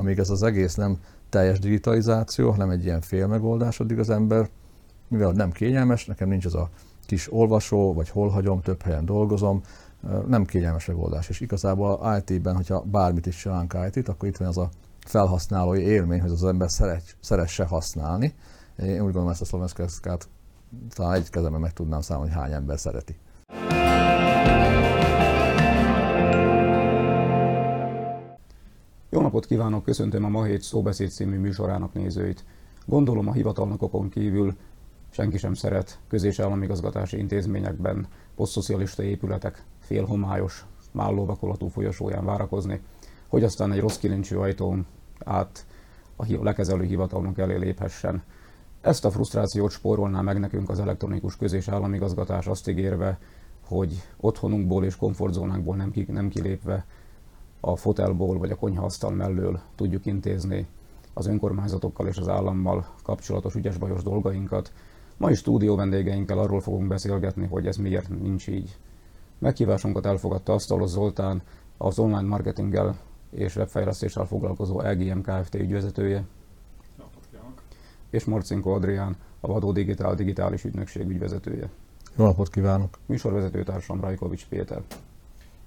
Amíg ez az egész nem teljes digitalizáció, hanem egy ilyen félmegoldás, addig az ember, mivel nem kényelmes, nekem nincs az a kis olvasó, vagy hol hagyom, több helyen dolgozom, nem kényelmes megoldás. És igazából IT-ben, hogyha bármit is csinálunk IT-t, akkor itt van az a felhasználói élmény, hogy az ember szeret, szeresse használni. Én úgy gondolom, ezt a szlovenszkát talán egy kezemben meg tudnám számolni, hogy hány ember szereti. Jó napot kívánok, köszöntöm a Ma Hét Szóbeszéd című műsorának nézőit. Gondolom a hivatalnokokon kívül senki sem szeret közés államigazgatási intézményekben, posztszocialista épületek félhomályos, mállóvakolatú folyosóján várakozni, hogy aztán egy rossz kilincsű ajtón át a lekezelő hivatalnok elé léphessen. Ezt a frusztrációt spórolná meg nekünk az elektronikus közés államigazgatás azt ígérve, hogy otthonunkból és komfortzónánkból nem, ki, nem kilépve a fotelból vagy a konyhaasztal mellől tudjuk intézni az önkormányzatokkal és az állammal kapcsolatos ügyes-bajos dolgainkat. Ma is stúdió vendégeinkkel arról fogunk beszélgetni, hogy ez miért nincs így. Meghívásunkat elfogadta Asztalos Zoltán, az online marketinggel és webfejlesztéssel foglalkozó LGM Kft. ügyvezetője. És Marcinko Adrián, a Vadó Digitál Digitális Ügynökség ügyvezetője. Jó napot kívánok! Műsorvezetőtársam Rajkovics Péter.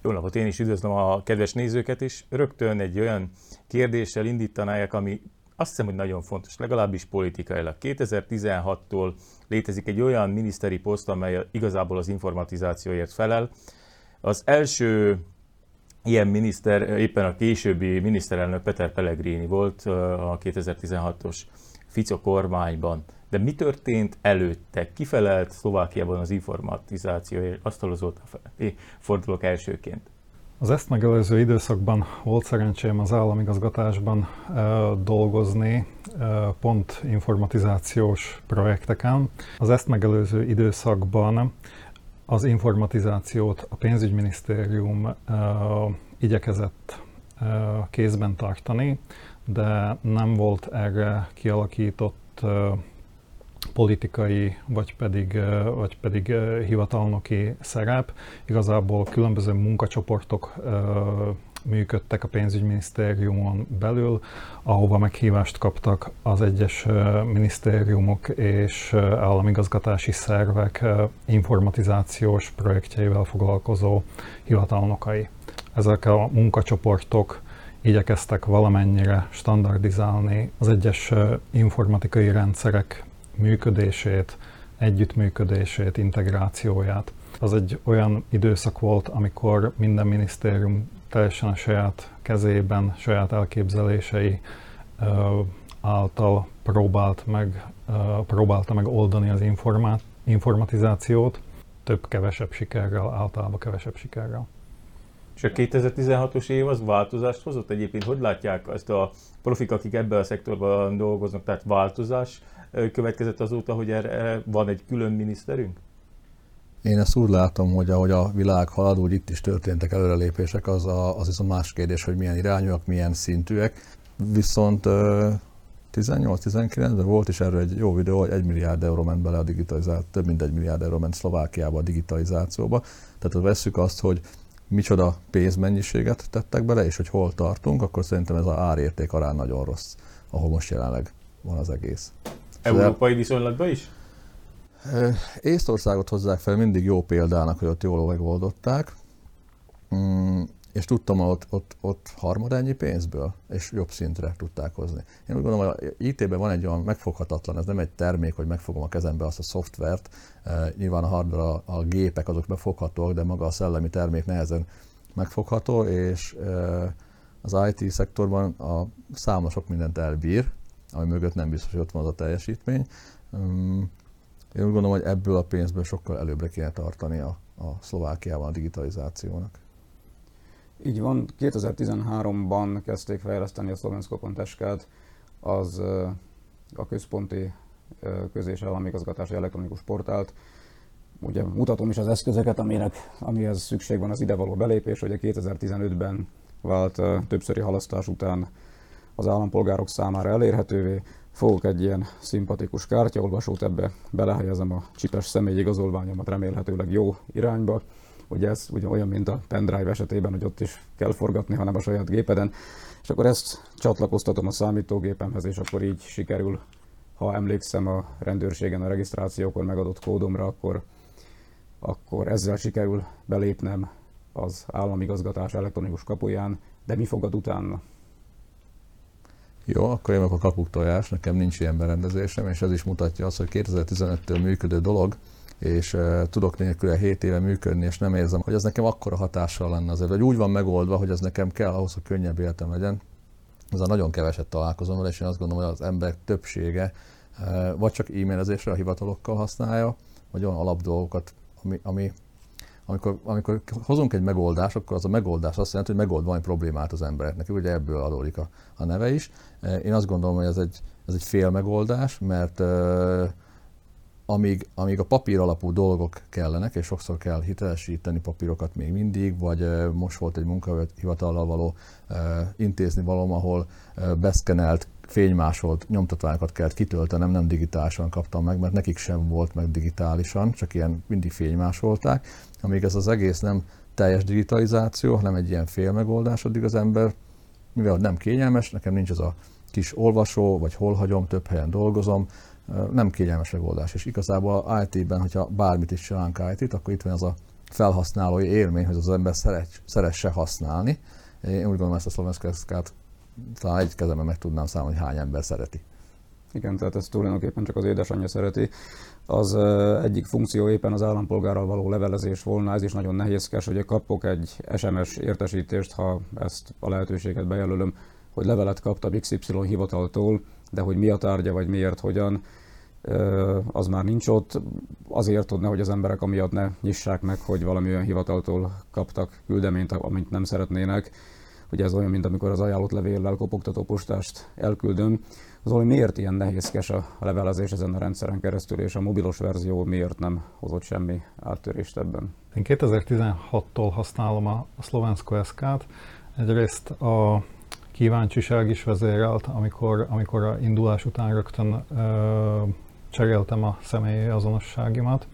Jó napot, én is üdvözlöm a kedves nézőket is. Rögtön egy olyan kérdéssel indítanák, ami azt hiszem, hogy nagyon fontos, legalábbis politikailag. 2016-tól létezik egy olyan miniszteri poszt, amely igazából az informatizációért felel. Az első ilyen miniszter éppen a későbbi miniszterelnök Peter Pellegrini volt a 2016-os Fico kormányban. De mi történt előtte? Kifelelt Szlovákiában az informatizációért? Asztalozót fordulok elsőként. Az ezt megelőző időszakban volt szerencsém az államigazgatásban e, dolgozni e, pont informatizációs projekteken. Az ezt megelőző időszakban az informatizációt a pénzügyminisztérium e, igyekezett e, kézben tartani, de nem volt erre kialakított e, politikai, vagy pedig, vagy pedig hivatalnoki szerep. Igazából különböző munkacsoportok működtek a pénzügyminisztériumon belül, ahova meghívást kaptak az egyes minisztériumok és államigazgatási szervek informatizációs projektjeivel foglalkozó hivatalnokai. Ezek a munkacsoportok igyekeztek valamennyire standardizálni az egyes informatikai rendszerek működését, együttműködését, integrációját. Az egy olyan időszak volt, amikor minden minisztérium teljesen a saját kezében, saját elképzelései által próbált meg, próbálta meg oldani az informát, informatizációt, több-kevesebb sikerrel, általában kevesebb sikerrel. És a 2016-os év az változást hozott egyébként? Hogy látják ezt a profik, akik ebben a szektorban dolgoznak, tehát változás következett azóta, hogy erre van egy külön miniszterünk? Én ezt úgy látom, hogy ahogy a világ halad, úgy itt is történtek előrelépések, az, a, az viszont más kérdés, hogy milyen irányúak, milyen szintűek. Viszont 18-19-ben volt is erről egy jó videó, hogy egy milliárd euró ment bele a digitalizáció, több mint egy milliárd euró ment Szlovákiába a digitalizációba. Tehát ha vesszük azt, hogy micsoda pénzmennyiséget tettek bele, és hogy hol tartunk, akkor szerintem ez az árérték arán nagyon rossz, ahol most jelenleg van az egész. Európai viszonylatban is? Észtországot hozzák fel mindig jó példának, hogy ott jól megoldották, mm, és tudtam, ott, ott, ott harmad ennyi pénzből, és jobb szintre tudták hozni. Én úgy gondolom, hogy IT-ben van egy olyan megfoghatatlan, ez nem egy termék, hogy megfogom a kezembe azt a szoftvert, nyilván a hardware, a, a gépek azok befoghatóak, de maga a szellemi termék nehezen megfogható, és az IT szektorban a számla sok mindent elbír, ami mögött nem biztos, hogy ott van az a teljesítmény. Én úgy gondolom, hogy ebből a pénzből sokkal előbbre kéne tartani a, a Szlovákiában a digitalizációnak. Így van, 2013-ban kezdték fejleszteni a Szlovensko.sk-t, az a központi közés államigazgatási elektronikus portált. Ugye mutatom is az eszközöket, aminek, amihez szükség van az idevaló belépés, hogy a 2015-ben vált többszöri halasztás után az állampolgárok számára elérhetővé. Fogok egy ilyen szimpatikus kártyaolvasót ebbe, belehelyezem a csipes személyigazolványomat remélhetőleg jó irányba. Ugye ez ugye olyan, mint a pendrive esetében, hogy ott is kell forgatni, hanem a saját gépeden. És akkor ezt csatlakoztatom a számítógépemhez, és akkor így sikerül, ha emlékszem a rendőrségen a regisztrációkor megadott kódomra, akkor, akkor ezzel sikerül belépnem az államigazgatás elektronikus kapuján, de mi fogad utána? Jó, akkor én a kapuk tojás, nekem nincs ilyen berendezésem, és ez is mutatja azt, hogy 2015-től működő dolog, és uh, tudok nélkül 7 éve működni, és nem érzem, hogy ez nekem akkora hatással lenne azért, vagy úgy van megoldva, hogy ez nekem kell ahhoz, hogy könnyebb életem legyen. Ezzel nagyon keveset találkozom vele, és én azt gondolom, hogy az emberek többsége uh, vagy csak e-mailezésre a hivatalokkal használja, vagy olyan alapdolgokat, ami, ami amikor, amikor hozunk egy megoldást, akkor az a megoldás azt jelenti, hogy megold valami problémát az embereknek. Ugye ebből adódik a, a neve is. Én azt gondolom, hogy ez egy, ez egy fél megoldás, mert uh, amíg, amíg a papír alapú dolgok kellenek, és sokszor kell hitelesíteni papírokat még mindig, vagy uh, most volt egy munkahivatallal való uh, intézni valóm, ahol beszkenelt, fénymásolt nyomtatványokat kellett kitöltenem, nem digitálisan kaptam meg, mert nekik sem volt meg digitálisan, csak ilyen mindig fénymásolták. Amíg ez az egész nem teljes digitalizáció, hanem egy ilyen félmegoldás, addig az ember, mivel nem kényelmes, nekem nincs az a kis olvasó, vagy hol hagyom, több helyen dolgozom, nem kényelmes megoldás. És igazából IT-ben, hogyha bármit is csinálunk IT-t, akkor itt van az a felhasználói élmény, hogy az ember szeret, szeresse használni. Én úgy gondolom, ezt a szlovenszkát talán egy kezemben meg tudnám számolni, hogy hány ember szereti. Igen, tehát ezt tulajdonképpen csak az édesanyja szereti. Az egyik funkció éppen az állampolgárral való levelezés volna, ez is nagyon nehézkes, hogy kapok egy SMS értesítést, ha ezt a lehetőséget bejelölöm, hogy levelet kaptam XY hivataltól, de hogy mi a tárgya, vagy miért, hogyan, az már nincs ott. Azért, hogy nehogy az emberek amiatt ne nyissák meg, hogy valami olyan hivataltól kaptak küldeményt, amit nem szeretnének. Ugye ez olyan, mint amikor az ajánlott levéllel kopogtató postást elküldöm. Az hogy miért ilyen nehézkes a levelezés ezen a rendszeren keresztül, és a mobilos verzió miért nem hozott semmi áttörést ebben? Én 2016-tól használom a, a Slovensko SK-t. Egyrészt a kíváncsiság is vezérelt, amikor, amikor a indulás után rögtön ö, cseréltem a személyi azonosságimat.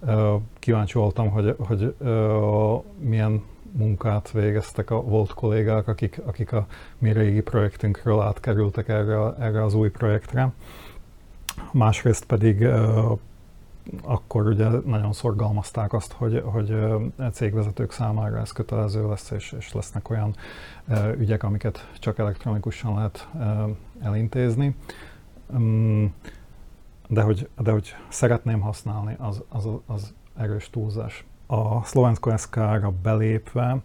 Ö, kíváncsi voltam, hogy, hogy ö, milyen munkát végeztek a volt kollégák, akik, akik a mi régi projektünkről átkerültek erre, erre az új projektre. Másrészt pedig akkor ugye nagyon szorgalmazták azt, hogy, hogy cégvezetők számára ez kötelező lesz, és, és lesznek olyan ügyek, amiket csak elektronikusan lehet elintézni. Mm, de hogy, de hogy szeretném használni, az, az, az erős túlzás. A Slovensko SK-ra belépve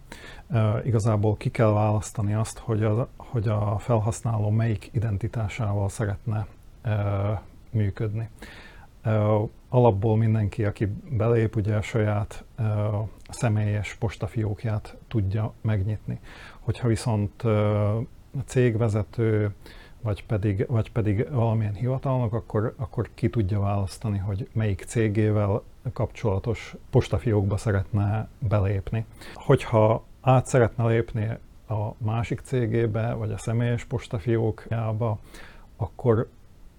igazából ki kell választani azt, hogy a, hogy a felhasználó melyik identitásával szeretne működni alapból mindenki, aki belép, ugye a saját személyes postafiókját tudja megnyitni. Hogyha viszont cégvezető, vagy pedig, vagy pedig valamilyen hivatalnak, akkor, akkor ki tudja választani, hogy melyik cégével kapcsolatos postafiókba szeretne belépni. Hogyha át szeretne lépni a másik cégébe, vagy a személyes postafiókjába, akkor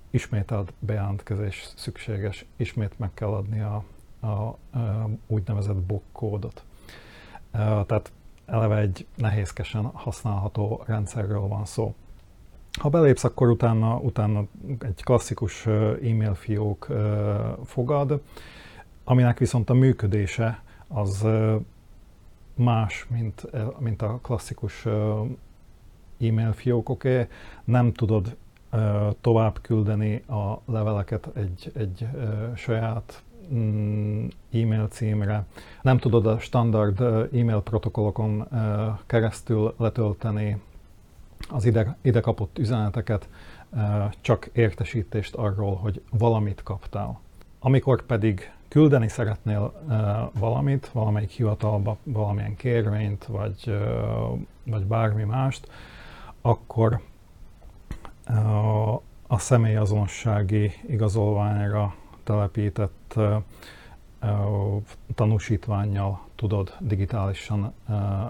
ismételt bejelentkezés szükséges, ismét meg kell adni a, a, a úgynevezett BOK kódot. Tehát eleve egy nehézkesen használható rendszerről van szó. Ha belépsz, akkor utána, utána egy klasszikus e-mail fiók fogad, aminek viszont a működése az más, mint, mint a klasszikus e-mail fiókoké. Nem tudod tovább küldeni a leveleket egy, egy saját mm, e-mail címre. Nem tudod a standard e-mail protokollokon keresztül letölteni az ide, ide kapott üzeneteket, csak értesítést arról, hogy valamit kaptál. Amikor pedig küldeni szeretnél valamit, valamelyik hivatalba, valamilyen kérvényt, vagy, vagy bármi mást, akkor a személyazonossági igazolványra telepített tanúsítványjal tudod digitálisan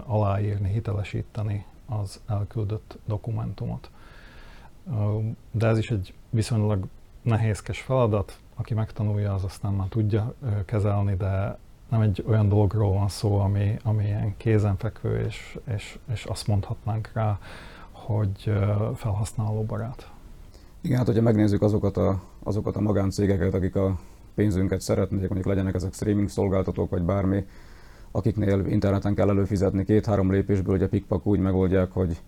aláírni, hitelesíteni az elküldött dokumentumot. De ez is egy viszonylag nehézkes feladat, aki megtanulja, az aztán már tudja kezelni, de nem egy olyan dologról van szó, ami, ami ilyen kézenfekvő, és, és, és azt mondhatnánk rá, hogy felhasználóbarát. Igen, hát hogyha megnézzük azokat a, azokat a magáncégeket, akik a pénzünket szeretnék, mondjuk legyenek ezek streaming szolgáltatók, vagy bármi, akiknél interneten kell előfizetni két-három lépésből, hogy a pikpak úgy megoldják, hogy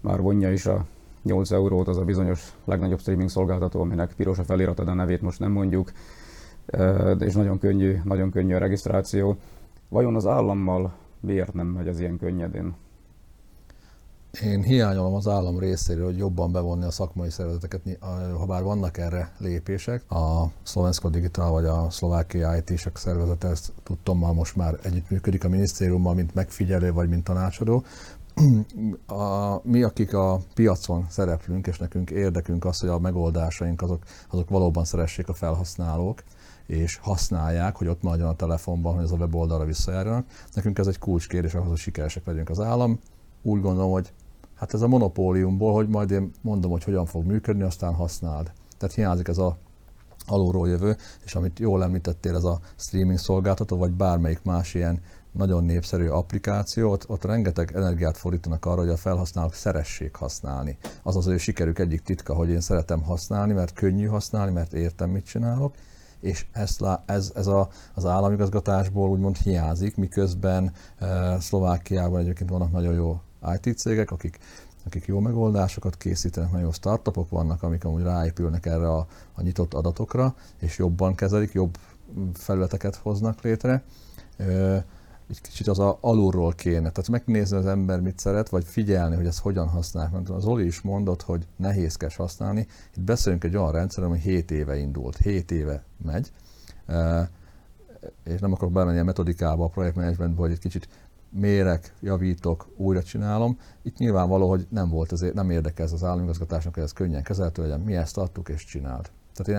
már vonja is a 8 eurót az a bizonyos legnagyobb streaming szolgáltató, aminek piros a felirata, de a nevét most nem mondjuk, és nagyon könnyű, nagyon könnyű a regisztráció. Vajon az állammal miért nem megy ez ilyen könnyedén? Én hiányolom az állam részéről, hogy jobban bevonni a szakmai szervezeteket, ha bár vannak erre lépések. A Slovensko Digital vagy a Szlovákia IT-sek szervezete, ezt tudtam, már most már együttműködik a minisztériummal, mint megfigyelő vagy mint tanácsadó. A, mi, akik a piacon szereplünk, és nekünk érdekünk az, hogy a megoldásaink azok, azok valóban szeressék a felhasználók, és használják, hogy ott maradjon a telefonban, hogy ez a weboldalra visszajárjanak. Nekünk ez egy kulcskérdés ahhoz, hogy sikeresek legyünk az állam. Úgy gondolom, hogy hát ez a monopóliumból, hogy majd én mondom, hogy hogyan fog működni, aztán használd. Tehát hiányzik ez a alulról jövő, és amit jól említettél, ez a streaming szolgáltató, vagy bármelyik más ilyen nagyon népszerű applikáció, ott, rengeteg energiát fordítanak arra, hogy a felhasználók szeressék használni. Az az ő sikerük egyik titka, hogy én szeretem használni, mert könnyű használni, mert értem, mit csinálok, és ezt, ez, ez a, az államigazgatásból úgymond hiányzik, miközben e, Szlovákiában egyébként vannak nagyon jó IT cégek, akik, akik jó megoldásokat készítenek, nagyon jó startupok vannak, amik amúgy ráépülnek erre a, a nyitott adatokra, és jobban kezelik, jobb felületeket hoznak létre. Egy kicsit az a alulról kéne, tehát megnézni az ember mit szeret, vagy figyelni, hogy ezt hogyan használják. Mert az Oli is mondott, hogy nehézkes használni. Itt beszélünk egy olyan rendszer, ami 7 éve indult, 7 éve megy, és nem akarok bemenni a metodikába, a projektmenedzsmentbe, hogy egy kicsit mérek, javítok, újra csinálom. Itt nyilvánvaló, hogy nem volt azért, nem érdekel az államigazgatásnak, hogy ez könnyen kezelhető legyen. Mi ezt adtuk és csinált. Tehát én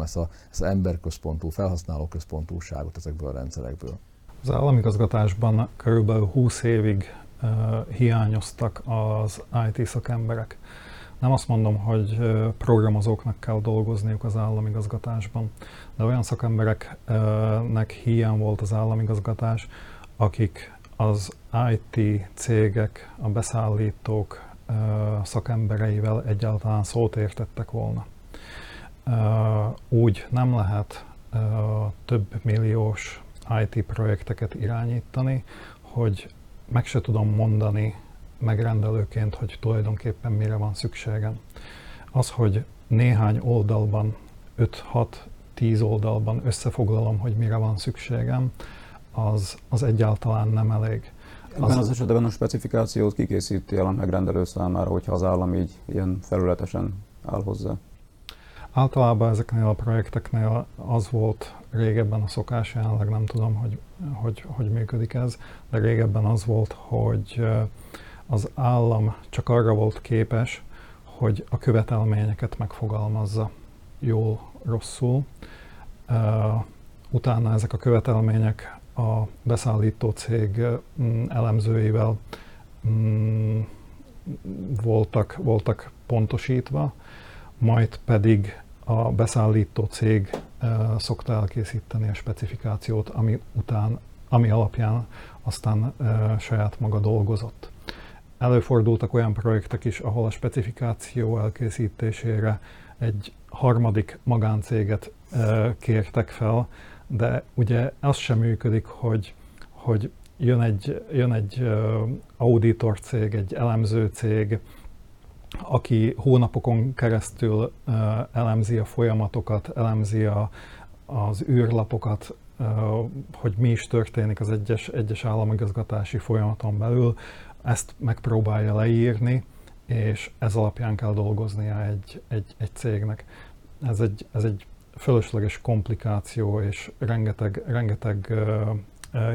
ezt a, ezt az emberközpontú, felhasználóközpontúságot ezekből a rendszerekből. Az államigazgatásban körülbelül 20 évig uh, hiányoztak az IT szakemberek. Nem azt mondom, hogy programozóknak kell dolgozniuk az államigazgatásban, de olyan szakembereknek hiány volt az államigazgatás, akik az IT cégek, a beszállítók szakembereivel egyáltalán szót értettek volna. Úgy nem lehet több milliós IT projekteket irányítani, hogy meg se tudom mondani megrendelőként, hogy tulajdonképpen mire van szükségem. Az, hogy néhány oldalban, 5-6-10 oldalban összefoglalom, hogy mire van szükségem, az, az egyáltalán nem elég. Ebben az, az esetben a specifikációt kikészíti el a megrendelő számára, hogyha az állam így ilyen felületesen áll hozzá? Általában ezeknél a projekteknél az volt régebben a szokás, jelenleg nem tudom, hogy, hogy, hogy működik ez, de régebben az volt, hogy az állam csak arra volt képes, hogy a követelményeket megfogalmazza jól, rosszul. Utána ezek a követelmények a beszállító cég mm, elemzőivel mm, voltak, voltak pontosítva, majd pedig a beszállító cég szokta elkészíteni a specifikációt, ami után, ami alapján aztán saját maga dolgozott. Előfordultak olyan projektek is, ahol a specifikáció elkészítésére egy harmadik magáncéget kértek fel, de ugye az sem működik, hogy, hogy jön egy, jön egy auditor cég, egy elemző cég, aki hónapokon keresztül elemzi a folyamatokat, elemzi a, az űrlapokat, hogy mi is történik az egyes, egyes államigazgatási folyamaton belül, ezt megpróbálja leírni, és ez alapján kell dolgoznia egy, egy, egy cégnek. Ez egy, ez egy fölösleges komplikáció és rengeteg, rengeteg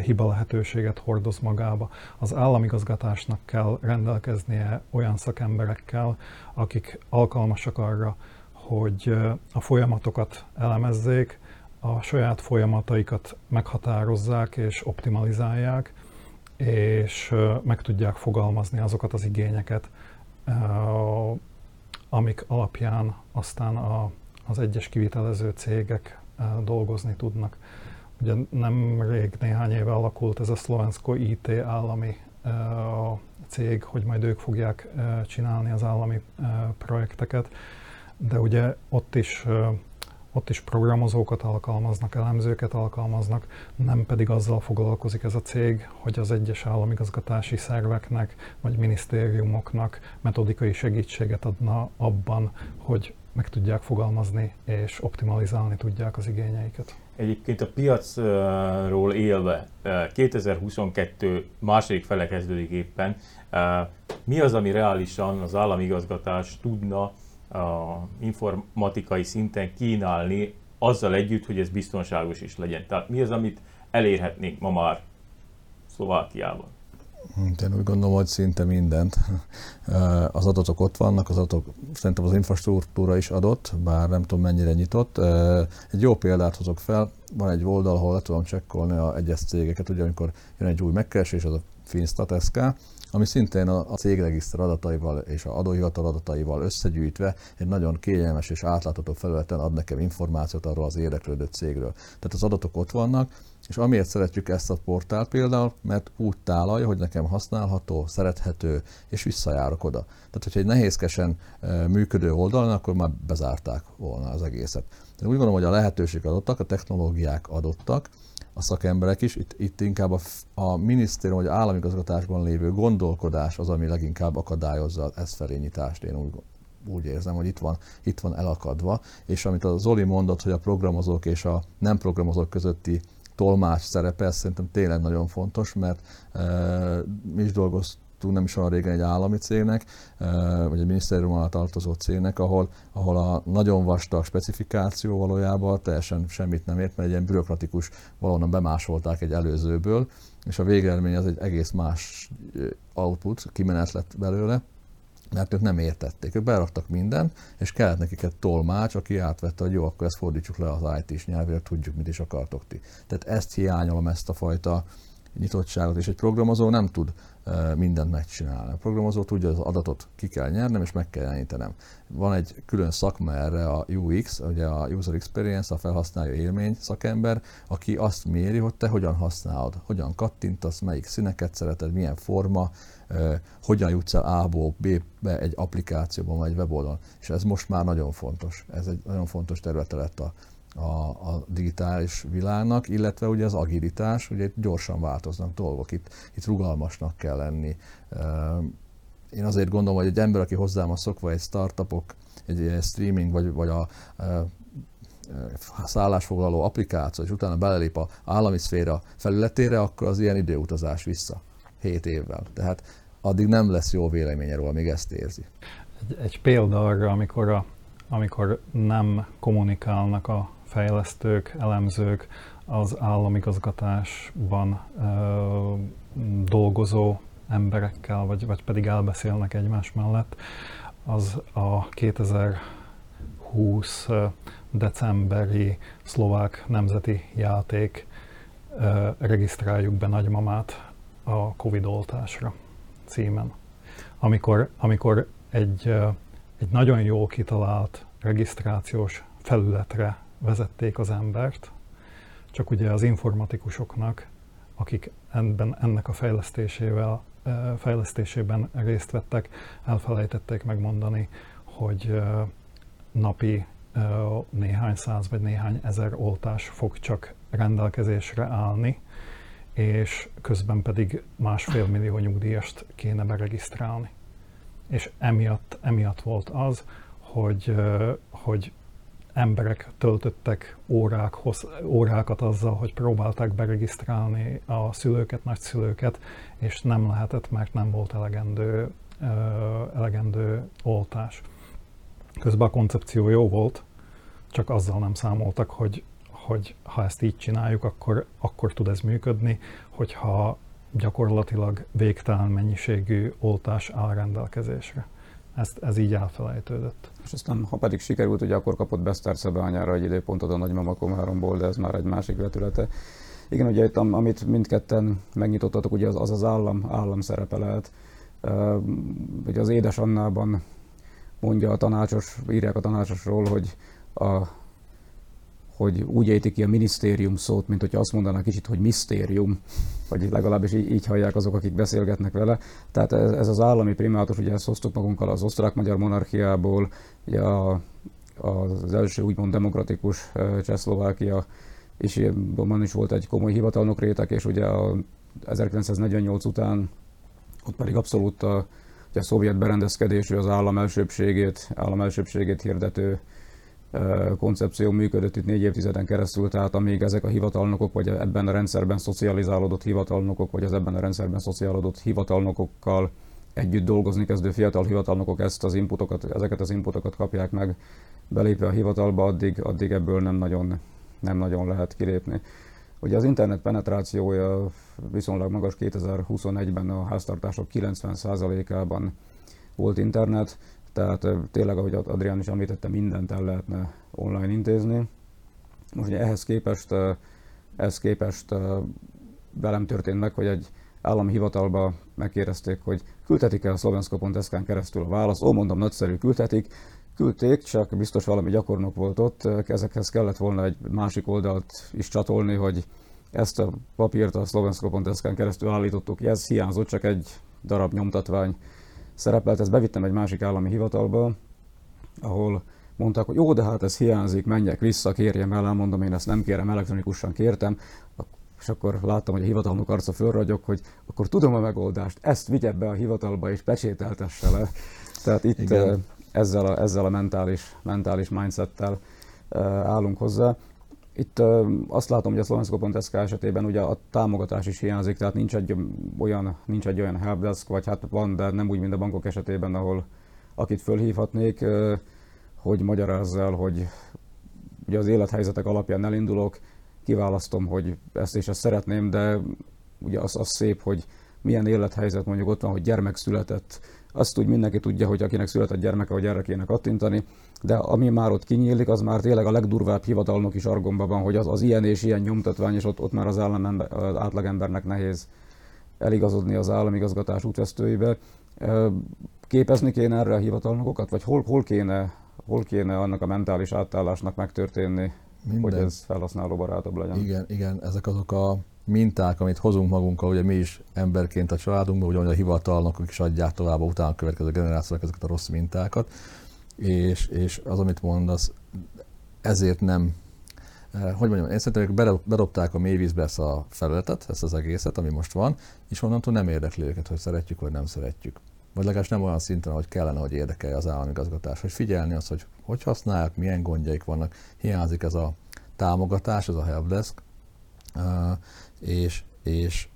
hiba lehetőséget hordoz magába. Az államigazgatásnak kell rendelkeznie olyan szakemberekkel, akik alkalmasak arra, hogy a folyamatokat elemezzék, a saját folyamataikat meghatározzák és optimalizálják, és meg tudják fogalmazni azokat az igényeket, amik alapján aztán a az egyes kivitelező cégek dolgozni tudnak. ugye nem rég néhány éve alakult ez a Szlovensko IT állami a cég, hogy majd ők fogják csinálni az állami projekteket, de ugye ott is ott is programozókat alkalmaznak, elemzőket alkalmaznak, nem pedig azzal foglalkozik ez a cég, hogy az egyes államigazgatási szerveknek vagy minisztériumoknak metodikai segítséget adna abban, hogy meg tudják fogalmazni és optimalizálni tudják az igényeiket. Egyébként a piacról élve 2022 második fele kezdődik éppen. Mi az, ami reálisan az államigazgatás tudna informatikai szinten kínálni azzal együtt, hogy ez biztonságos is legyen. Tehát mi az, amit elérhetnénk ma már Szlovákiában? Én úgy gondolom, hogy szinte mindent. Az adatok ott vannak, az adatok, szerintem az infrastruktúra is adott, bár nem tudom mennyire nyitott. Egy jó példát hozok fel, van egy oldal, ahol le tudom csekkolni a egyes cégeket, ugye amikor jön egy új megkeresés, az a Finstat ami szintén a, a cégregiszter adataival és a adóhivatal adataival összegyűjtve egy nagyon kényelmes és átlátható felületen ad nekem információt arról az érdeklődő cégről. Tehát az adatok ott vannak, és amiért szeretjük ezt a portált például, mert úgy tálalja, hogy nekem használható, szerethető, és visszajárok oda. Tehát, hogyha egy nehézkesen működő oldalon, akkor már bezárták volna az egészet. Én úgy gondolom, hogy a lehetőségek adottak, a technológiák adottak, a szakemberek is, itt, itt inkább a, a minisztérium vagy államigazgatásban lévő gondolkodás az, ami leginkább akadályozza felé nyitást, én úgy, úgy érzem, hogy itt van, itt van elakadva, és amit a Zoli mondott, hogy a programozók és a nem programozók közötti tolmács szerepe, ez szerintem tényleg nagyon fontos, mert e, mi is dolgoztunk nem is olyan régen egy állami cégnek, vagy egy minisztérium alatt tartozó cégnek, ahol, ahol a nagyon vastag specifikáció valójában teljesen semmit nem ért, mert egy ilyen bürokratikus valahonnan bemásolták egy előzőből, és a végeredmény az egy egész más output, kimenet lett belőle, mert ők nem értették. Ők beraktak mindent, és kellett nekik egy tolmács, aki átvette, hogy jó, akkor ezt fordítsuk le az IT-s nyelvére, tudjuk, mit is akartok ti. Tehát ezt hiányolom, ezt a fajta nyitottságot, és egy programozó nem tud mindent megcsinálni. A programozó tudja, az adatot ki kell nyernem, és meg kell jelenítenem. Van egy külön szakma erre, a UX, ugye a User Experience, a felhasználó élmény szakember, aki azt méri, hogy te hogyan használod, hogyan kattintasz, melyik színeket szereted, milyen forma, hogyan jutsz el A-ból B-be egy applikációban vagy egy weboldalon. És ez most már nagyon fontos. Ez egy nagyon fontos területe lett a a, a digitális világnak, illetve ugye az agilitás, ugye itt gyorsan változnak dolgok, itt, itt rugalmasnak kell lenni. Én azért gondolom, hogy egy ember, aki hozzám a szokva egy startupok, egy streaming, vagy, vagy a, a szállásfoglaló applikáció, és utána belelép a állami szféra felületére, akkor az ilyen időutazás vissza 7 évvel. Tehát addig nem lesz jó véleménye róla, még ezt érzi. Egy, egy példa arra, amikor, a, amikor nem kommunikálnak a fejlesztők, elemzők, az államigazgatásban ö, dolgozó emberekkel, vagy, vagy pedig elbeszélnek egymás mellett, az a 2020 decemberi szlovák nemzeti játék ö, regisztráljuk be nagymamát a Covid oltásra címen. Amikor, amikor egy, egy nagyon jól kitalált regisztrációs felületre vezették az embert, csak ugye az informatikusoknak, akik ebben, ennek a fejlesztésével, fejlesztésében részt vettek, elfelejtették megmondani, hogy napi néhány száz vagy néhány ezer oltás fog csak rendelkezésre állni, és közben pedig másfél millió nyugdíjast kéne beregisztrálni. És emiatt, emiatt volt az, hogy, hogy emberek töltöttek órák, hossz, órákat azzal, hogy próbálták beregisztrálni a szülőket, nagyszülőket, és nem lehetett, mert nem volt elegendő, elegendő oltás. Közben a koncepció jó volt, csak azzal nem számoltak, hogy, hogy ha ezt így csináljuk, akkor, akkor tud ez működni, hogyha gyakorlatilag végtelen mennyiségű oltás áll rendelkezésre ezt, ez így elfelejtődött. És aztán, ha pedig sikerült, ugye akkor kapott Beszterce anyára egy időpontot a nagymama Komáromból, de ez már egy másik vetülete. Igen, ugye itt, amit mindketten megnyitottatok, ugye az az, az állam, állam szerepe lehet. Ugye az édes Annában mondja a tanácsos, írják a tanácsosról, hogy a hogy úgy ejti ki a minisztérium szót, mint hogyha azt mondaná kicsit, hogy misztérium, vagy legalábbis így, így hallják azok, akik beszélgetnek vele. Tehát ez, ez az állami primátus, ugye ezt hoztuk magunkkal az osztrák-magyar monarchiából, ugye a, az első úgymond demokratikus Csehszlovákia, és abban is volt egy komoly hivatalnok rétek, és ugye a 1948 után ott pedig abszolút a, a szovjet berendezkedésű az állam elsőbségét, állam elsőbségét hirdető koncepció működött itt négy évtizeden keresztül, tehát amíg ezek a hivatalnokok, vagy ebben a rendszerben szocializálódott hivatalnokok, vagy az ebben a rendszerben szociálódott hivatalnokokkal együtt dolgozni kezdő fiatal hivatalnokok ezt az inputokat, ezeket az inputokat kapják meg belépve a hivatalba, addig, addig ebből nem nagyon, nem nagyon lehet kilépni. Ugye az internet penetrációja viszonylag magas 2021-ben a háztartások 90%-ában volt internet, tehát tényleg, ahogy Adrián is említette, mindent el lehetne online intézni. Most ugye ehhez képest, ehhez képest velem történt meg, hogy egy állami hivatalba megkérdezték, hogy küldhetik-e a szlovensko.sk-n keresztül a válasz. Ó, mondom, nagyszerű, küldhetik. Küldték, csak biztos valami gyakornok volt ott, ezekhez kellett volna egy másik oldalt is csatolni, hogy ezt a papírt a szlovensko.sk-n keresztül állítottuk, ez hiányzott, csak egy darab nyomtatvány szerepelt, ezt bevittem egy másik állami hivatalba, ahol mondták, hogy jó, de hát ez hiányzik, menjek vissza, kérjem el, mondom, én ezt nem kérem, elektronikusan kértem, és akkor láttam, hogy a hivatalnok arca fölragyog, hogy akkor tudom a megoldást, ezt vigye be a hivatalba és pecsételtesse le. Tehát itt Igen. ezzel a, ezzel a mentális, mentális mindsettel állunk hozzá. Itt azt látom, hogy a Szlovensko.sk esetében ugye a támogatás is hiányzik, tehát nincs egy olyan, nincs egy olyan helpdesk, vagy hát van, de nem úgy, mint a bankok esetében, ahol akit fölhívhatnék, hogy magyarázza el, hogy ugye az élethelyzetek alapján elindulok, kiválasztom, hogy ezt és ezt szeretném, de ugye az, az szép, hogy milyen élethelyzet mondjuk ott van, hogy gyermek született, azt úgy mindenki tudja, hogy akinek született gyermeke, hogy erre kéne kattintani, de ami már ott kinyílik, az már tényleg a legdurvább hivatalnoki sargomban van, hogy az, az ilyen és ilyen nyomtatvány, és ott, ott már az, ember, az átlagembernek nehéz eligazodni az államigazgatás útvesztőibe. Képezni kéne erre a hivatalnokokat, vagy hol, hol, kéne, hol kéne annak a mentális átállásnak megtörténni, Minden. hogy ez felhasználóbarátabb legyen? Igen, igen, ezek azok a minták, amit hozunk magunkkal, ugye mi is emberként a családunkban, ugyanúgy a hivatalnokok is adják tovább a utána következő generációk ezeket a rossz mintákat, és, és az, amit mondasz, ezért nem, eh, hogy mondjam, én szerintem ők bedobták a mélyvízbe ezt a felületet, ezt az egészet, ami most van, és onnantól nem érdekli őket, hogy szeretjük vagy nem szeretjük. Vagy legalábbis nem olyan szinten, hogy kellene, hogy érdekelje az államigazgatás, hogy figyelni azt, hogy hogy használják, milyen gondjaik vannak, hiányzik ez a támogatás, ez a helpdesk, eh, és, és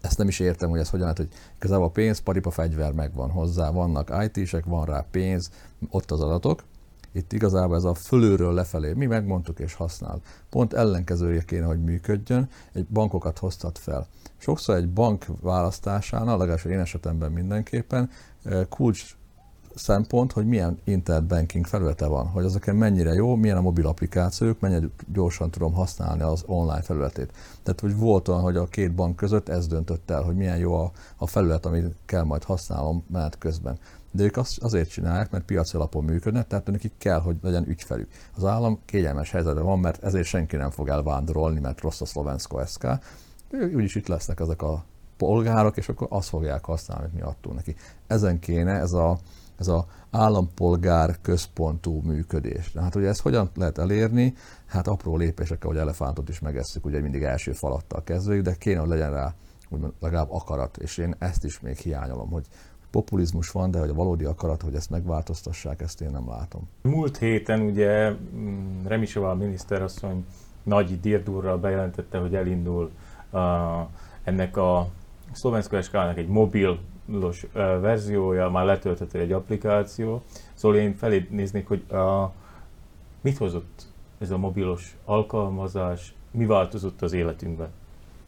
ezt nem is értem, hogy ez hogyan lehet, hogy igazából a pénz, paripa fegyver megvan hozzá, vannak IT-sek, van rá pénz, ott az adatok. Itt igazából ez a fölülről lefelé, mi megmondtuk és használ. Pont ellenkezője kéne, hogy működjön, egy bankokat hoztat fel. Sokszor egy bank választásánál, legalábbis én esetemben mindenképpen, eh, kulcs szempont, hogy milyen internet banking felülete van, hogy azok mennyire jó, milyen a mobil applikációk, mennyire gyorsan tudom használni az online felületét. Tehát, hogy volt olyan, hogy a két bank között ez döntött el, hogy milyen jó a, a felület, amit kell majd használnom menet közben. De ők azt azért csinálják, mert piaci alapon működnek, tehát nekik kell, hogy legyen ügyfelük. Az állam kényelmes helyzetben van, mert ezért senki nem fog elvándorolni, mert rossz a Szlovensko SK. Úgyis itt lesznek ezek a polgárok, és akkor azt fogják használni, amit mi adtunk neki. Ezen kéne ez a, ez a állampolgár központú működés. Hát ugye ezt hogyan lehet elérni? Hát apró lépésekkel, hogy elefántot is megesszük, ugye mindig első falattal kezdődik, de kéne, hogy legyen rá úgymond legalább akarat, és én ezt is még hiányolom, hogy populizmus van, de hogy a valódi akarat, hogy ezt megváltoztassák, ezt én nem látom. Múlt héten ugye mm, Remisova miniszterasszony nagy dirdurral bejelentette, hogy elindul uh, ennek a szlovenszko egy mobil mobilos verziója, már letölthető egy applikáció, szóval én felé néznék, hogy a, mit hozott ez a mobilos alkalmazás, mi változott az életünkben?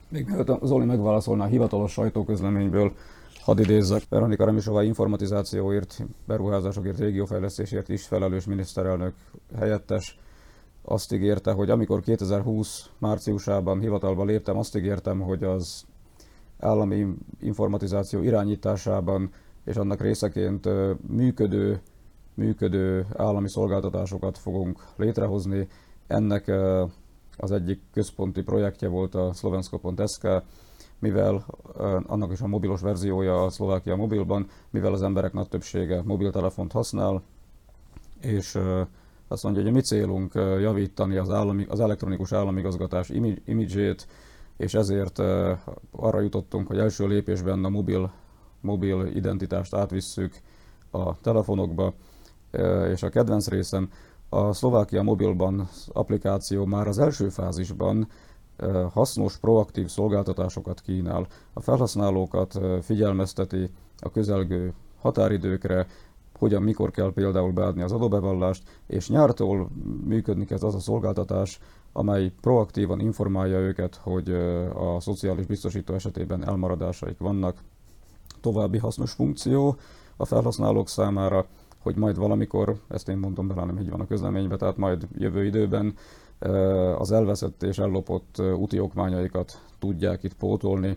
Még mielőtt Zoli megválaszolná a hivatalos sajtóközleményből, hadd idézzek, Veronika Remisová informatizációért, beruházásokért, régiófejlesztésért is felelős miniszterelnök helyettes azt ígérte, hogy amikor 2020 márciusában hivatalba léptem, azt ígértem, hogy az állami informatizáció irányításában és annak részeként működő, működő állami szolgáltatásokat fogunk létrehozni, Ennek az egyik központi projektje volt a Slovensko.sk, mivel annak is a mobilos verziója a Szlovákia mobilban, mivel az emberek nagy többsége mobiltelefont használ, és azt mondja, hogy a mi célunk javítani az, állami, az elektronikus államigazgatás imidzsét, és ezért arra jutottunk, hogy első lépésben a mobil, mobil identitást átvisszük a telefonokba, és a kedvenc részem, a Szlovákia mobilban applikáció már az első fázisban hasznos, proaktív szolgáltatásokat kínál. A felhasználókat figyelmezteti a közelgő határidőkre, hogyan, mikor kell például beadni az adóbevallást, és nyártól működni kezd az a szolgáltatás, amely proaktívan informálja őket, hogy a szociális biztosító esetében elmaradásaik vannak. További hasznos funkció a felhasználók számára, hogy majd valamikor, ezt én mondom bele, nem így van a közleményben, tehát majd jövő időben az elveszett és ellopott úti okmányaikat tudják itt pótolni.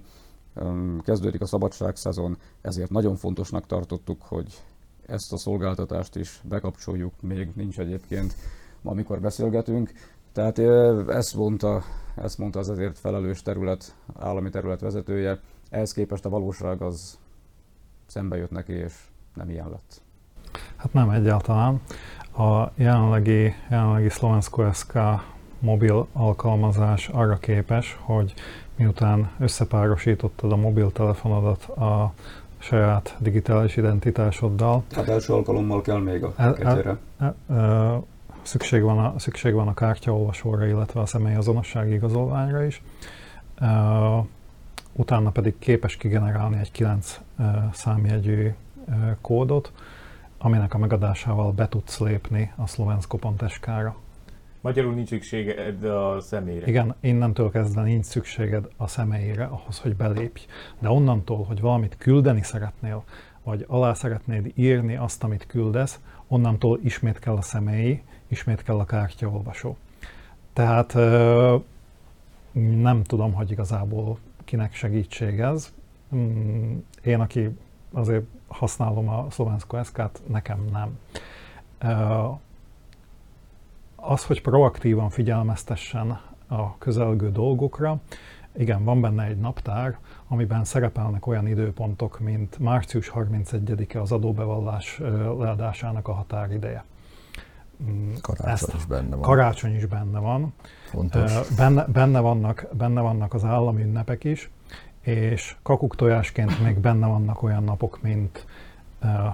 Kezdődik a szabadságszezon, ezért nagyon fontosnak tartottuk, hogy ezt a szolgáltatást is bekapcsoljuk, még nincs egyébként amikor beszélgetünk. Tehát ezt mondta, ezt mondta az ezért felelős terület, állami terület vezetője. Ehhez képest a valóság az szembe jött neki, és nem ilyen lett. Hát nem egyáltalán. A jelenlegi, jelenlegi Slovensko SK mobil alkalmazás arra képes, hogy miután összepárosítottad a mobiltelefonodat a saját digitális identitásoddal. Hát első alkalommal kell még a e, e, e, e, szükség, van a, szükség van a kártyaolvasóra, illetve a személyazonossági igazolványra is. Utána pedig képes kigenerálni egy 9 e, számjegyű kódot, aminek a megadásával be tudsz lépni a szlovensko.sk-ra. Magyarul nincs szükséged a személyre. Igen, innentől kezdve nincs szükséged a személyre ahhoz, hogy belépj. De onnantól, hogy valamit küldeni szeretnél, vagy alá szeretnéd írni azt, amit küldesz, onnantól ismét kell a személyi, ismét kell a kártyaolvasó. Tehát nem tudom, hogy igazából kinek segítség ez. Mm, én, aki azért használom a Szlovensko SK-t, nekem nem az, hogy proaktívan figyelmeztessen a közelgő dolgokra, igen, van benne egy naptár, amiben szerepelnek olyan időpontok, mint március 31-e az adóbevallás leadásának a határideje. Mm, karácsony Ezt, is benne van. Karácsony is benne van. Fontos. Benne, benne, vannak, benne vannak az állami ünnepek is, és kakuk tojásként még benne vannak olyan napok, mint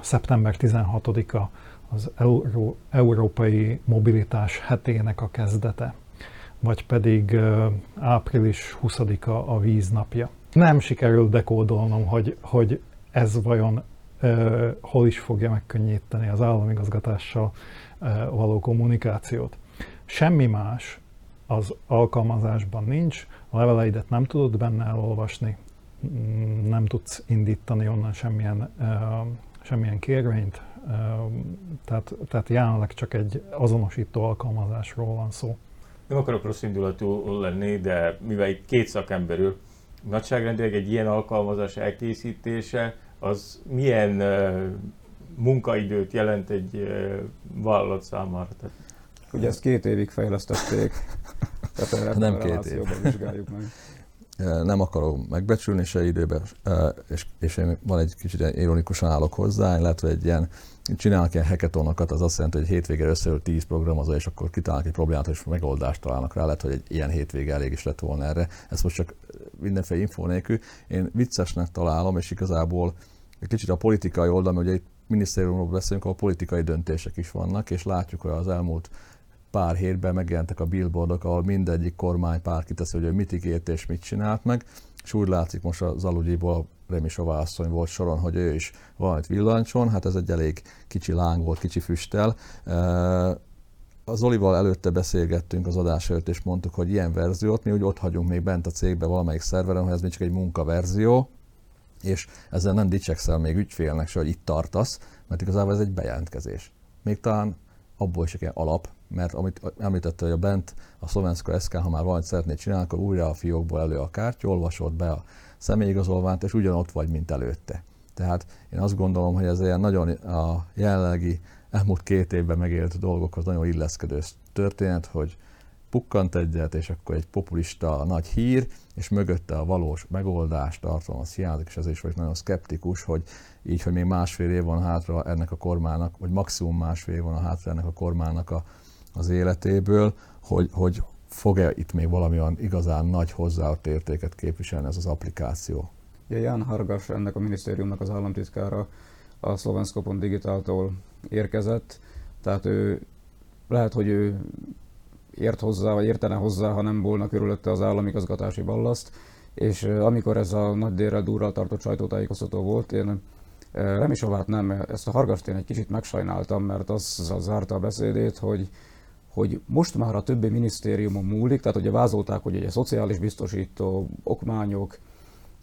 szeptember 16-a, az Euró, Európai Mobilitás hetének a kezdete, vagy pedig április 20-a a víznapja. Nem sikerült dekódolnom, hogy, hogy ez vajon hol is fogja megkönnyíteni az államigazgatással való kommunikációt. Semmi más az alkalmazásban nincs, a leveleidet nem tudod benne elolvasni, mm, nem tudsz indítani onnan semmilyen, uh, semmilyen kérvényt, tehát, tehát jelenleg csak egy azonosító alkalmazásról van szó. Nem akarok rossz indulatú lenni, de mivel itt két szakemberül, nagyságrendileg egy ilyen alkalmazás elkészítése, az milyen munkaidőt jelent egy vállalat számára? Tehát... Ugye ezt két évig fejlesztették, tehát nem két év. vizsgáljuk meg nem akarom megbecsülni se időben, és, és én van egy kicsit ironikusan állok hozzá, hogy egy ilyen, csinálnak ilyen hackathonokat, az azt jelenti, hogy hétvégére összeül 10 programozó, és akkor kitalálnak egy problémát, és megoldást találnak rá, lehet, hogy egy ilyen hétvége elég is lett volna erre. Ez most csak mindenféle info nélkül. Én viccesnek találom, és igazából egy kicsit a politikai oldalon, ugye itt minisztériumról beszélünk, ahol politikai döntések is vannak, és látjuk, hogy az elmúlt pár hétben megjelentek a billboardok, ahol mindegyik kormány pár kiteszi, hogy mit ígért és mit czinált meg, és úgy látszik most az aludjiból Remi Sova asszony volt soron, hogy ő is valamit villancson, hát ez egy elég kicsi láng volt, kicsi füstel. Az Olival előtte beszélgettünk az adás előtt, és mondtuk, hogy ilyen verziót mi úgy ott hagyunk még bent a cégben valamelyik szerveren, hogy ez még csak egy munkaverzió, és ezzel nem dicsekszel még ügyfélnek se, hogy itt tartasz, mert igazából ez egy bejelentkezés. Még talán abból is egy alap, mert amit említette, hogy a bent a Szlovensko SK, ha már valamit szeretnéd csinálni, akkor újra a fiókból elő a kártya, olvasod be a személyigazolványt, és ugyanott vagy, mint előtte. Tehát én azt gondolom, hogy ez ilyen nagyon a jelenlegi elmúlt két évben megélt dolgokhoz nagyon illeszkedő történet, hogy pukkant egyet, és akkor egy populista nagy hír, és mögötte a valós megoldás tartalmaz hiányzik, és ezért is vagyok nagyon szkeptikus, hogy így, hogy még másfél év van hátra ennek a kormának, vagy maximum másfél év van hátra ennek a kormának a, az életéből, hogy, hogy fog-e itt még valamilyen igazán nagy hozzáadott értéket képviselni ez az applikáció. Ja, Ján Hargas, ennek a minisztériumnak az államtitkára a Szlovenskopon Digitáltól érkezett, tehát ő lehet, hogy ő ért hozzá, vagy értene hozzá, ha nem volna körülötte az államigazgatási ballaszt, és amikor ez a nagy délre durral tartott sajtótájékoztató volt, én Remisovát nem, ezt a Hargast én egy kicsit megsajnáltam, mert az, zárta a beszédét, hogy hogy most már a többi minisztériumon múlik, tehát ugye vázolták, hogy ugye szociális biztosító, okmányok,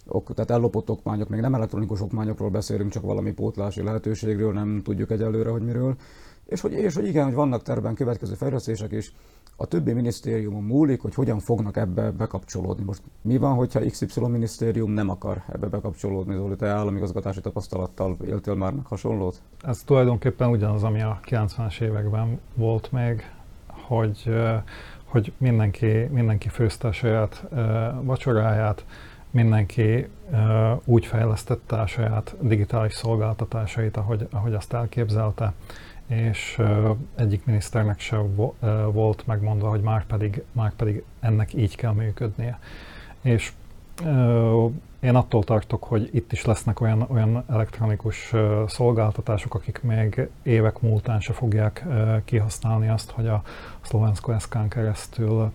ok, tehát ellopott okmányok, még nem elektronikus okmányokról beszélünk, csak valami pótlási lehetőségről, nem tudjuk egyelőre, hogy miről. És hogy, és hogy igen, hogy vannak terben következő fejlesztések is, a többi minisztériumon múlik, hogy hogyan fognak ebbe bekapcsolódni. Most mi van, hogyha XY minisztérium nem akar ebbe bekapcsolódni? Zoli, te államigazgatási tapasztalattal éltél már meg hasonlót? Ez tulajdonképpen ugyanaz, ami a 90-es években volt még, hogy, hogy mindenki, mindenki főzte a saját vacsoráját, mindenki úgy fejlesztette a saját digitális szolgáltatásait, ahogy, ahogy azt elképzelte, és egyik miniszternek se volt megmondva, hogy már pedig, már pedig ennek így kell működnie. És én attól tartok, hogy itt is lesznek olyan, olyan elektronikus szolgáltatások, akik még évek múltán se fogják kihasználni azt, hogy a Szlovensko SK-n keresztül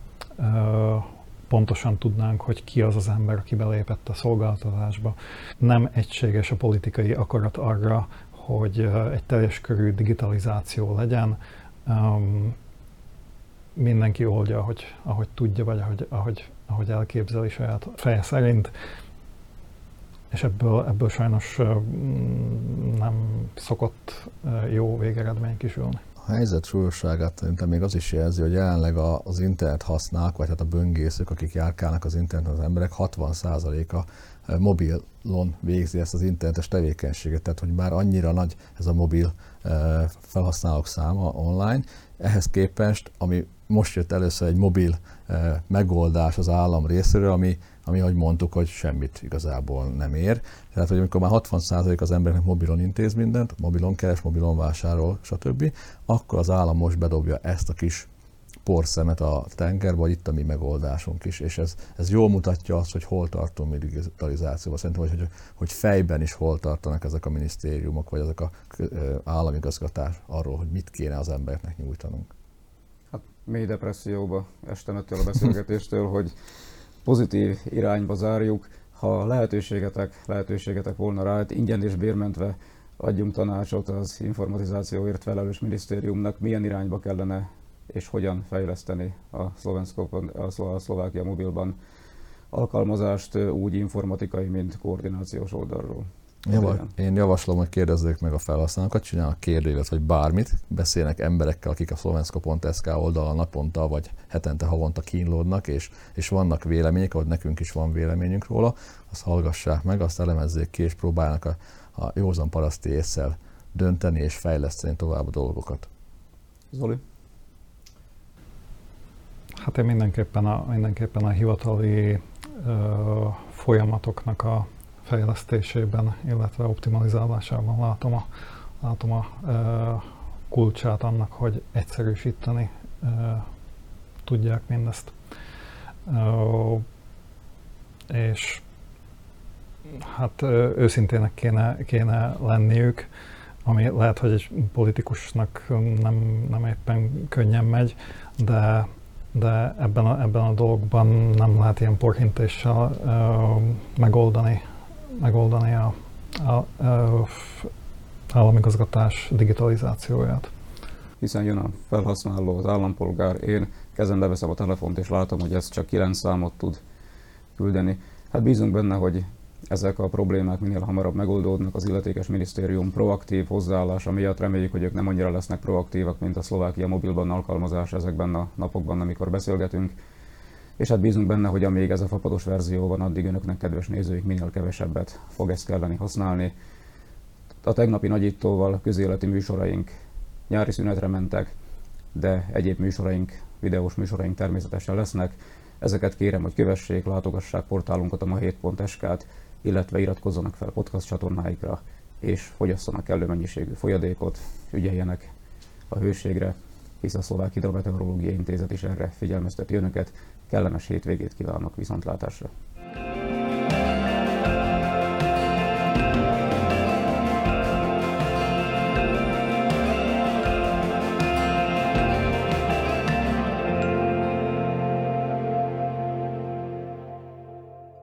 pontosan tudnánk, hogy ki az az ember, aki belépett a szolgáltatásba. Nem egységes a politikai akarat arra, hogy egy teljes körű digitalizáció legyen. mindenki oldja, ahogy, ahogy tudja, vagy ahogy, ahogy, ahogy elképzeli saját feje szerint és ebből, ebből sajnos nem szokott jó végeredmény kisülni. Helyzet súlyosságát szerintem még az is jelzi, hogy jelenleg az internet használók, vagy hát a böngészők, akik járkálnak az interneten, az emberek 60%-a mobilon végzi ezt az internetes tevékenységet, tehát hogy már annyira nagy ez a mobil felhasználók száma online, ehhez képest, ami most jött először egy mobil megoldás az állam részéről, ami ami, ahogy mondtuk, hogy semmit igazából nem ér. Tehát, hogy amikor már 60% az embereknek mobilon intéz mindent, mobilon keres, mobilon vásárol, stb., akkor az állam most bedobja ezt a kis porszemet a tengerbe, vagy itt a mi megoldásunk is, és ez, ez jól mutatja azt, hogy hol tartunk mi digitalizációban. Szerintem, hogy, hogy, hogy fejben is hol tartanak ezek a minisztériumok, vagy ezek a államigazgatás arról, hogy mit kéne az embereknek nyújtanunk. Hát mély depresszióba estem ettől a beszélgetéstől, hogy pozitív irányba zárjuk. Ha lehetőségetek, lehetőségetek volna rá, hát ingyen és bérmentve adjunk tanácsot az informatizációért felelős minisztériumnak, milyen irányba kellene és hogyan fejleszteni a, a Szlovákia mobilban alkalmazást úgy informatikai, mint koordinációs oldalról. Java, én javaslom, hogy kérdezzék meg a felhasználókat, csinálnak kérdőívet, vagy bármit, beszélnek emberekkel, akik a szlovensko.sk oldalon naponta vagy hetente, havonta kínlódnak, és, és vannak vélemények, ahogy nekünk is van véleményünk róla, azt hallgassák meg, azt elemezzék ki, és próbálnak a, a józan paraszti észsel dönteni és fejleszteni tovább a dolgokat. Zoli? Hát én mindenképpen a, mindenképpen a hivatali ö, folyamatoknak a fejlesztésében, illetve optimalizálásában látom a, látom a kulcsát annak, hogy egyszerűsíteni tudják mindezt. És hát őszintének kéne, kéne lenniük, ami lehet, hogy egy politikusnak nem, nem éppen könnyen megy, de, de ebben a, ebben a dologban nem lehet ilyen porhintéssel uh, megoldani megoldani a, a, a államigazgatás digitalizációját. Hiszen jön a felhasználó, az állampolgár, én kezembe veszem a telefont, és látom, hogy ez csak 9 számot tud küldeni. Hát bízunk benne, hogy ezek a problémák minél hamarabb megoldódnak, az illetékes minisztérium proaktív hozzáállása miatt reméljük, hogy ők nem annyira lesznek proaktívak, mint a Szlovákia mobilban alkalmazás ezekben a napokban, amikor beszélgetünk és hát bízunk benne, hogy amíg ez a fapados verzió van, addig önöknek, kedves nézőik, minél kevesebbet fog ezt kelleni használni. A tegnapi nagyítóval közéleti műsoraink nyári szünetre mentek, de egyéb műsoraink videós műsoraink természetesen lesznek. Ezeket kérem, hogy kövessék, látogassák portálunkat a ma7.sk-t, illetve iratkozzanak fel podcast csatornáikra, és fogyasszanak kellő mennyiségű folyadékot, ügyeljenek a hőségre, hisz a Szlovák Hidrometeorológiai Intézet is erre figyelmezteti önöket. Kellemes hétvégét kívánok viszontlátásra!